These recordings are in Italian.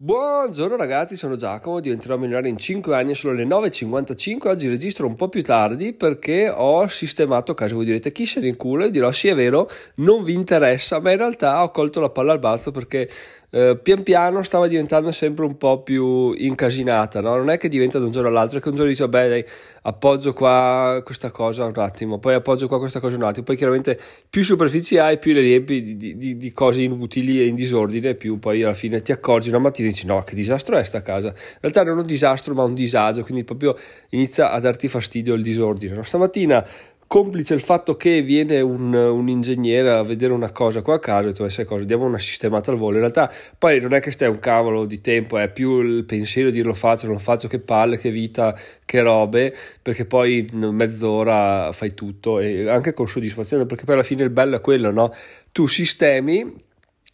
Buongiorno ragazzi, sono Giacomo, diventerò milionario in 5 anni, sono le 9.55, oggi registro un po' più tardi perché ho sistemato casa, voi direte chi se ne incula e dirò sì è vero, non vi interessa, ma in realtà ho colto la palla al balzo perché eh, pian piano stava diventando sempre un po' più incasinata, no? non è che diventa da un giorno all'altro, è che un giorno dice vabbè dai, appoggio qua questa cosa un attimo, poi appoggio qua questa cosa un attimo, poi chiaramente più superfici hai, più le riempi di, di, di cose inutili e in disordine, più poi alla fine ti accorgi una mattina e dici no che disastro è sta casa, in realtà non è un disastro ma un disagio, quindi proprio inizia a darti fastidio il disordine. No? Stamattina complice il fatto che viene un, un, ingegnere a vedere una cosa qua a caso e tu sai cosa, diamo una sistemata al volo. In realtà poi non è che stai un cavolo di tempo, è più il pensiero di lo faccio, non lo faccio, che palle, che vita, che robe, perché poi in mezz'ora fai tutto e anche con soddisfazione, perché poi alla fine il bello è quello, no? Tu sistemi,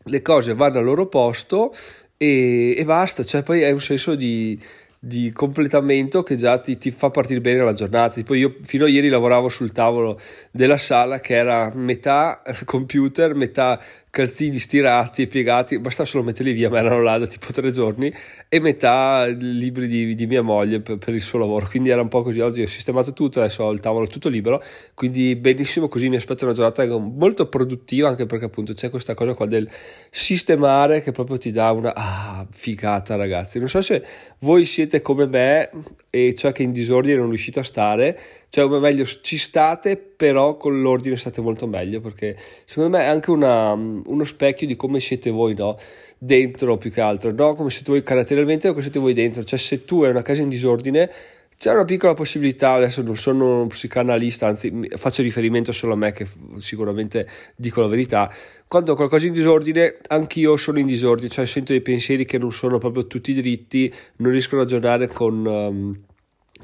le cose vanno al loro posto e, e basta, cioè poi è un senso di di completamento che già ti, ti, fa partire bene la giornata. Tipo io fino a ieri lavoravo sul tavolo della sala che era metà computer, metà calzini stirati e piegati, basta solo metterli via, ma erano là da tipo tre giorni, e metà libri di, di mia moglie per, per, il suo lavoro, quindi era un po' così, oggi ho sistemato tutto, adesso ho il tavolo tutto libero, quindi benissimo così, mi aspetto una giornata molto produttiva, anche perché appunto c'è questa cosa qua del sistemare che proprio ti dà una ah, figata ragazzi, non so se voi siete come me, e cioè che in disordine non riuscite a stare, cioè o meglio ci state però con l'ordine state molto meglio perché secondo me è anche una, uno specchio di come siete voi no? dentro più che altro no? come siete voi caratterialmente o come siete voi dentro cioè se tu hai una casa in disordine c'è una piccola possibilità, adesso non sono un psicanalista, anzi faccio riferimento solo a me che sicuramente dico la verità, quando ho qualcosa in disordine anch'io sono in disordine, cioè sento dei pensieri che non sono proprio tutti dritti, non riesco a ragionare con... Um,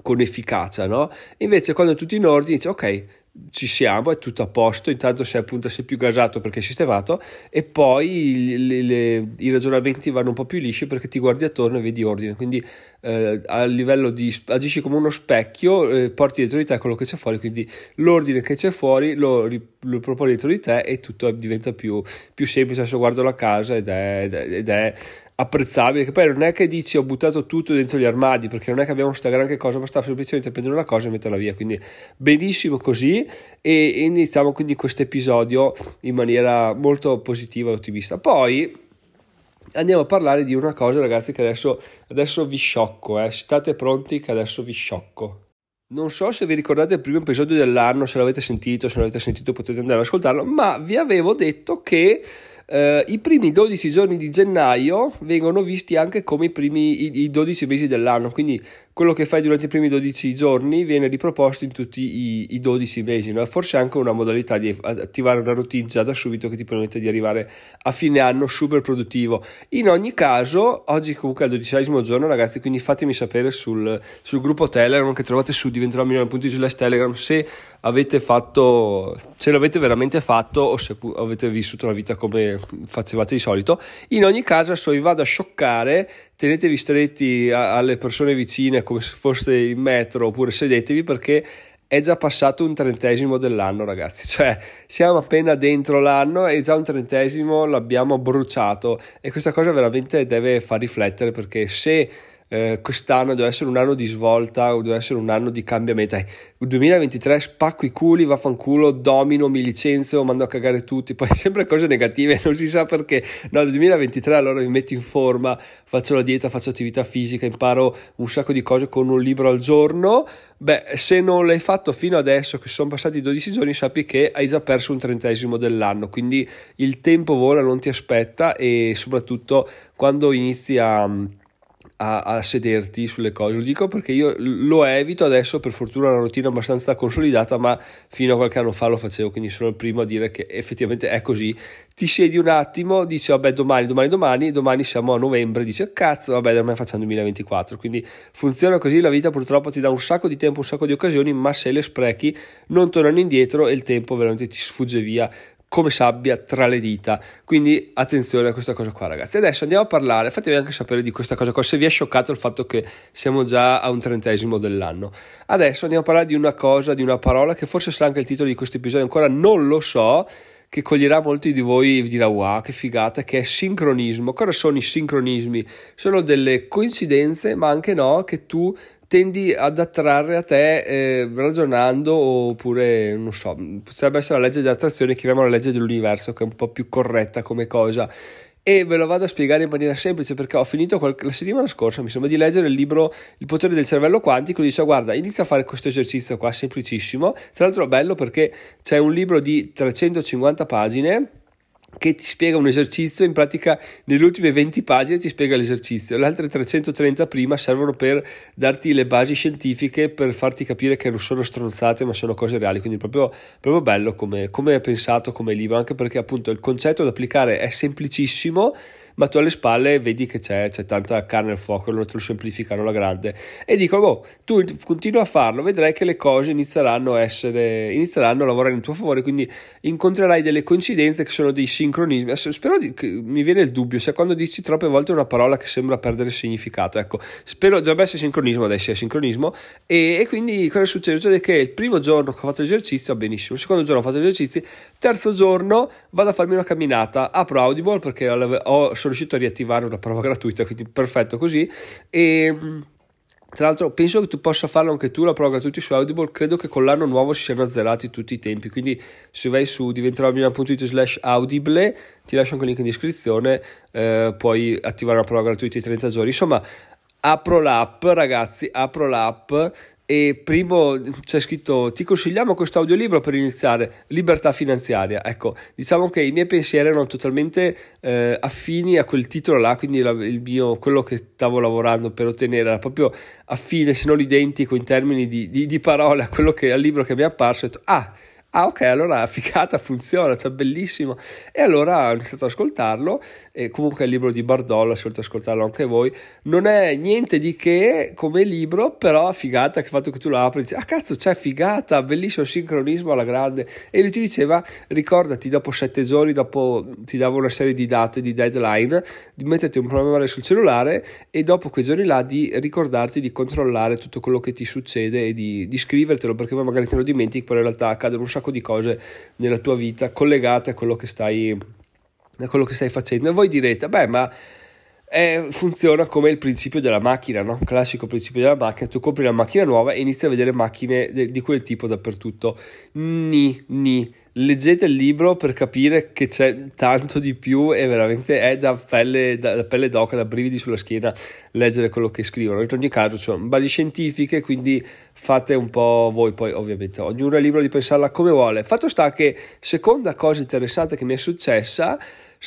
con efficacia, no? Invece quando è tutto in ordine dici ok, ci siamo, è tutto a posto, intanto sei appunto sei più gasato perché è sistemato e poi le, le, i ragionamenti vanno un po' più lisci perché ti guardi attorno e vedi ordine, quindi eh, a livello di agisci come uno specchio, eh, porti dentro di te quello che c'è fuori, quindi l'ordine che c'è fuori lo, lo proponi dentro di te e tutto diventa più, più semplice, adesso guardo la casa ed è, ed è, ed è apprezzabile, che poi non è che dici ho buttato tutto dentro gli armadi, perché non è che abbiamo questa grande cosa, basta semplicemente prendere una cosa e metterla via, quindi benissimo così e iniziamo quindi questo episodio in maniera molto positiva e ottimista. Poi andiamo a parlare di una cosa ragazzi che adesso, adesso vi sciocco, eh. state pronti che adesso vi sciocco. Non so se vi ricordate il primo episodio dell'anno, se l'avete sentito, se non l'avete sentito potete andare ad ascoltarlo, ma vi avevo detto che Uh, I primi 12 giorni di gennaio vengono visti anche come i primi i, i 12 mesi dell'anno, quindi quello che fai durante i primi 12 giorni viene riproposto in tutti i, i 12 mesi. No? Forse anche una modalità di attivare una routine già da subito che ti permette di arrivare a fine anno super produttivo. In ogni caso, oggi comunque è il dodicesimo giorno, ragazzi, quindi fatemi sapere sul, sul gruppo Telegram che trovate su diventerò slash Telegram se avete fatto, se l'avete veramente fatto o se avete vissuto una vita come facevate di solito. In ogni caso, adesso vi vado a scioccare, tenetevi stretti a, alle persone vicine come se foste in metro oppure sedetevi perché è già passato un trentesimo dell'anno, ragazzi. Cioè, siamo appena dentro l'anno e già un trentesimo l'abbiamo bruciato. E questa cosa veramente deve far riflettere perché se eh, quest'anno deve essere un anno di svolta o deve essere un anno di cambiamento. Eh, 2023 spacco i culi, vaffanculo, domino, mi licenzio, mando a cagare tutti, poi sempre cose negative, non si sa perché. No, nel 2023 allora mi metto in forma, faccio la dieta, faccio attività fisica, imparo un sacco di cose con un libro al giorno. Beh, se non l'hai fatto fino adesso, che sono passati 12 giorni, sappi che hai già perso un trentesimo dell'anno, quindi il tempo vola, non ti aspetta e soprattutto quando inizi a a, a, sederti sulle cose. Lo dico perché io lo evito adesso, per fortuna una routine abbastanza consolidata, ma fino a qualche anno fa lo facevo, quindi sono il primo a dire che effettivamente è così. Ti siedi un attimo, dici vabbè domani, domani, domani, domani siamo a novembre, dici cazzo, vabbè ormai facciamo 2024. Quindi funziona così, la vita purtroppo ti dà un sacco di tempo, un sacco di occasioni, ma se le sprechi non tornano indietro e il tempo veramente ti sfugge via come sabbia tra le dita. Quindi attenzione a questa cosa qua, ragazzi. Adesso andiamo a parlare, fatemi anche sapere di questa cosa qua, se vi è scioccato il fatto che siamo già a un trentesimo dell'anno. Adesso andiamo a parlare di una cosa, di una parola che forse sarà anche il titolo di questo episodio, ancora non lo so, che coglierà molti di voi e vi dirà wow che figata, che è sincronismo. Cosa sono i sincronismi? Sono delle coincidenze, ma anche no, che tu tendi ad attrarre a te eh, ragionando oppure non so, potrebbe essere la legge dell'attrazione, chiamiamola legge dell'universo che è un po' più corretta come cosa. E ve lo vado a spiegare in maniera semplice perché ho finito qualche, la settimana scorsa mi sembra di leggere il libro Il potere del cervello quantico dice guarda inizia a fare questo esercizio qua semplicissimo tra l'altro è bello perché c'è un libro di 350 pagine che ti spiega un esercizio, in pratica nelle ultime 20 pagine ti spiega l'esercizio, le altre 330 prima servono per darti le basi scientifiche, per farti capire che non sono stronzate ma sono cose reali, quindi proprio, proprio bello come, come è pensato come libro, anche perché appunto il concetto da applicare è semplicissimo ma tu alle spalle vedi che c'è, c'è tanta carne al fuoco, non te lo semplificano alla grande. E dico, boh, tu continua a farlo, vedrai che le cose inizieranno a, essere, inizieranno a lavorare in tuo favore, quindi incontrerai delle coincidenze che sono dei sincronismi. Spero di, che mi viene il dubbio, se quando dici troppe volte una parola che sembra perdere significato, ecco, spero dovrebbe essere sincronismo, adesso è sincronismo, e, e quindi cosa succede? Succede che il primo giorno che ho fatto l'esercizio, benissimo, il secondo giorno ho fatto esercizi, terzo giorno vado a farmi una camminata, apro Audible perché ho, sono riuscito a riattivare una prova gratuita, quindi perfetto così. E tra l'altro penso che tu possa farlo anche tu la prova gratuita su Audible, credo che con l'anno nuovo si siano azzerati tutti i tempi, quindi se vai su diventeròmina.it slash audible ti lascio anche il link in descrizione, eh, puoi attivare una prova gratuita di 30 giorni, insomma apro l'app ragazzi, apro l'app e primo c'è scritto ti consigliamo questo audiolibro per iniziare libertà finanziaria ecco diciamo che i miei pensieri erano totalmente eh, affini a quel titolo là quindi la, mio, quello che stavo lavorando per ottenere era proprio affine se non identico in termini di, di, di parole a quello che al libro che mi è apparso. Ho detto ah Ah ok, allora figata, funziona, cioè bellissimo. E allora ho iniziato ad ascoltarlo, e comunque il libro di Bardollo, se volete ascoltarlo anche voi, non è niente di che come libro, però figata che fatto che tu lo apri, dici, ah cazzo c'è figata, bellissimo sincronismo alla grande. E lui ti diceva, ricordati dopo sette giorni, dopo ti davo una serie di date, di deadline, di metterti un programma sul cellulare e dopo quei giorni là di ricordarti di controllare tutto quello che ti succede e di, di scrivertelo, perché poi magari te lo dimentichi, però in realtà accadono un sacco sacco di cose nella tua vita collegate a quello che stai, a quello che stai facendo. E voi direte, beh, ma eh, funziona come il principio della macchina, no? classico principio della macchina, tu compri una macchina nuova e inizi a vedere macchine de- di quel tipo dappertutto. Ni, ni, leggete il libro per capire che c'è tanto di più e veramente è da pelle, da, da pelle d'oca, da brividi sulla schiena leggere quello che scrivono. In ogni caso sono basi scientifiche, quindi fate un po' voi poi ovviamente, ognuno è libero di pensarla come vuole. Fatto sta che seconda cosa interessante che mi è successa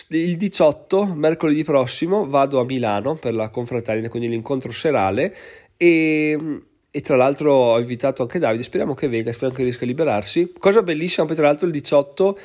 il 18, mercoledì prossimo, vado a Milano per la confraternita, quindi l'incontro serale e e tra l'altro ho invitato anche Davide, speriamo che venga, speriamo che riesca a liberarsi. Cosa bellissima, poi tra l'altro il 18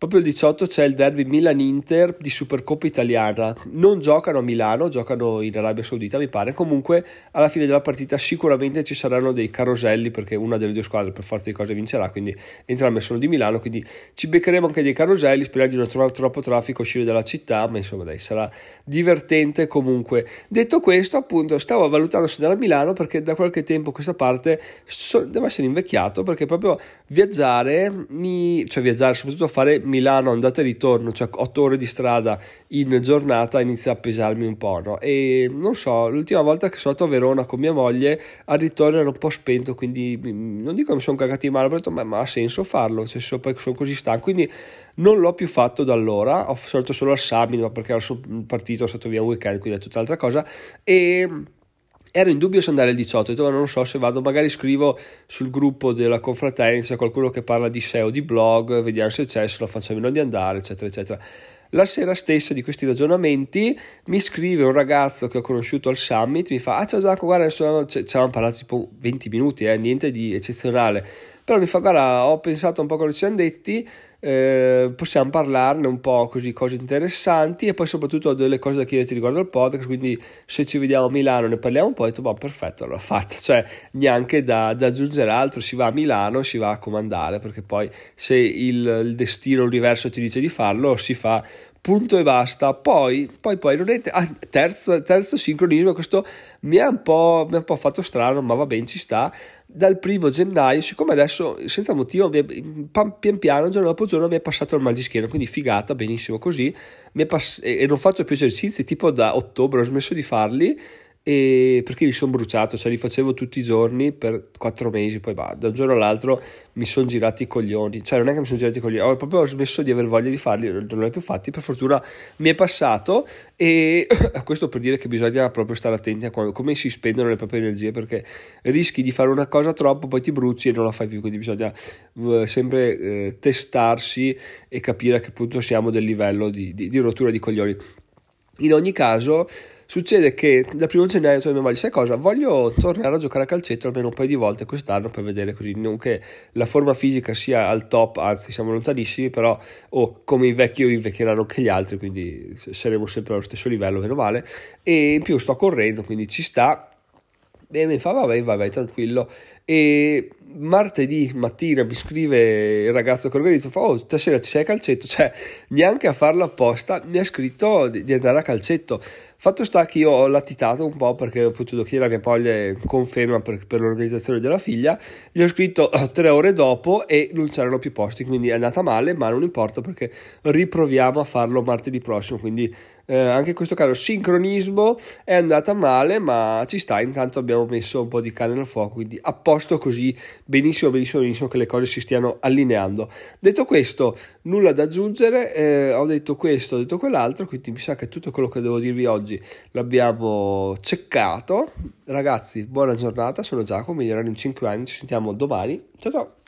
Proprio il 18 c'è il derby Milan-Inter di Supercoppa italiana. Non giocano a Milano, giocano in Arabia Saudita, mi pare. Comunque, alla fine della partita sicuramente ci saranno dei caroselli perché una delle due squadre per forza di cose vincerà, quindi entrambe sono di Milano, quindi ci beccheremo anche dei caroselli, speriamo di non trovare troppo traffico uscire dalla città, ma insomma dai, sarà divertente comunque. Detto questo, appunto, stavo valutando se andare a Milano perché da qualche tempo questa parte so, devo essere invecchiato perché proprio viaggiare, mi, cioè viaggiare, soprattutto fare Milano andata e ritorno, cioè 8 ore di strada in giornata, inizia a pesarmi un po'. No? E non so, l'ultima volta che sono andato a Verona con mia moglie, al ritorno ero un po' spento, quindi non dico che mi sono cagati male, ho detto ma, ma ha senso farlo, cioè, so, poi sono così stanco, quindi non l'ho più fatto da allora, ho salito solo al Summit, ma perché ero partito, sono stato via un weekend, quindi è tutt'altra cosa, e ero in dubbio se andare il 18, ho detto non so se vado, magari scrivo sul gruppo della confraternita qualcuno che parla di SEO, di blog, vediamo se c'è, se lo faccio meno di andare, eccetera, eccetera. La sera stessa di questi ragionamenti mi scrive un ragazzo che ho conosciuto al summit, mi fa, ah ciao Giacomo, guarda, adesso ci avevamo parlato tipo 20 minuti, eh, niente di eccezionale, però mi fa, guarda, ho pensato un po' come ci siamo detti, eh, possiamo parlarne un po' così, cose interessanti e poi soprattutto ho delle cose da chiederti riguardo al podcast, quindi se ci vediamo a Milano ne parliamo un po', ho detto, boh, perfetto, allora fatto, cioè neanche da, da, aggiungere altro, si va a Milano, si va a comandare, perché poi se il, il destino, l'universo ti dice di farlo, si fa punto e basta. Poi, poi, poi non è. Ah, terzo, terzo sincronismo, questo mi ha, un po', un po' fatto strano, ma va bene, ci sta. Dal primo gennaio, siccome adesso senza motivo, è, pian piano, giorno dopo giorno, mi è passato il mal di schiena, quindi figata, benissimo così. Pass- e non faccio più esercizi, tipo da ottobre ho smesso di farli e perché mi sono bruciato, cioè li facevo tutti i giorni per quattro mesi, poi bah, da un giorno all'altro mi sono girati i coglioni, cioè non è che mi sono girati i coglioni, ho proprio smesso di aver voglia di farli, non li ho più fatti, per fortuna mi è passato e questo per dire che bisogna proprio stare attenti a come si spendono le proprie energie perché rischi di fare una cosa troppo, poi ti bruci e non la fai più, quindi bisogna uh, sempre uh, testarsi e capire a che punto siamo del livello di, di, di rottura di coglioni. In ogni caso Succede che dal primo gennaio e mia moglie, sai cosa? Voglio tornare a giocare a calcetto almeno un paio di volte quest'anno per vedere così, non che la forma fisica sia al top, anzi siamo lontanissimi, però oh, come i vecchi invecchieranno anche gli altri, quindi saremo sempre allo stesso livello, meno male. E in più sto correndo, quindi ci sta. E mi fa, vabbè, vabbè, tranquillo. E martedì mattina mi scrive il ragazzo che organizza, fa, oh, stasera ci sei a calcetto, cioè neanche a farlo apposta mi ha scritto di, di andare a calcetto. Fatto sta che io ho latitato un po' perché ho potuto chiedere a mia moglie conferma per, per l'organizzazione della figlia, gli ho scritto eh, tre ore dopo e non c'erano più posti, quindi è andata male, ma non importa perché riproviamo a farlo martedì prossimo, quindi eh, anche in questo caso sincronismo è andata male, ma ci sta, intanto abbiamo messo un po' di cane nel fuoco, quindi a posto così, benissimo, benissimo, benissimo che le cose si stiano allineando. Detto questo, nulla da aggiungere, eh, ho detto questo, ho detto quell'altro, quindi mi sa che tutto quello che devo dirvi oggi l'abbiamo ceccato. Ragazzi, buona giornata, sono Giacomo, migliorare in 5 anni, ci sentiamo domani. Ciao ciao!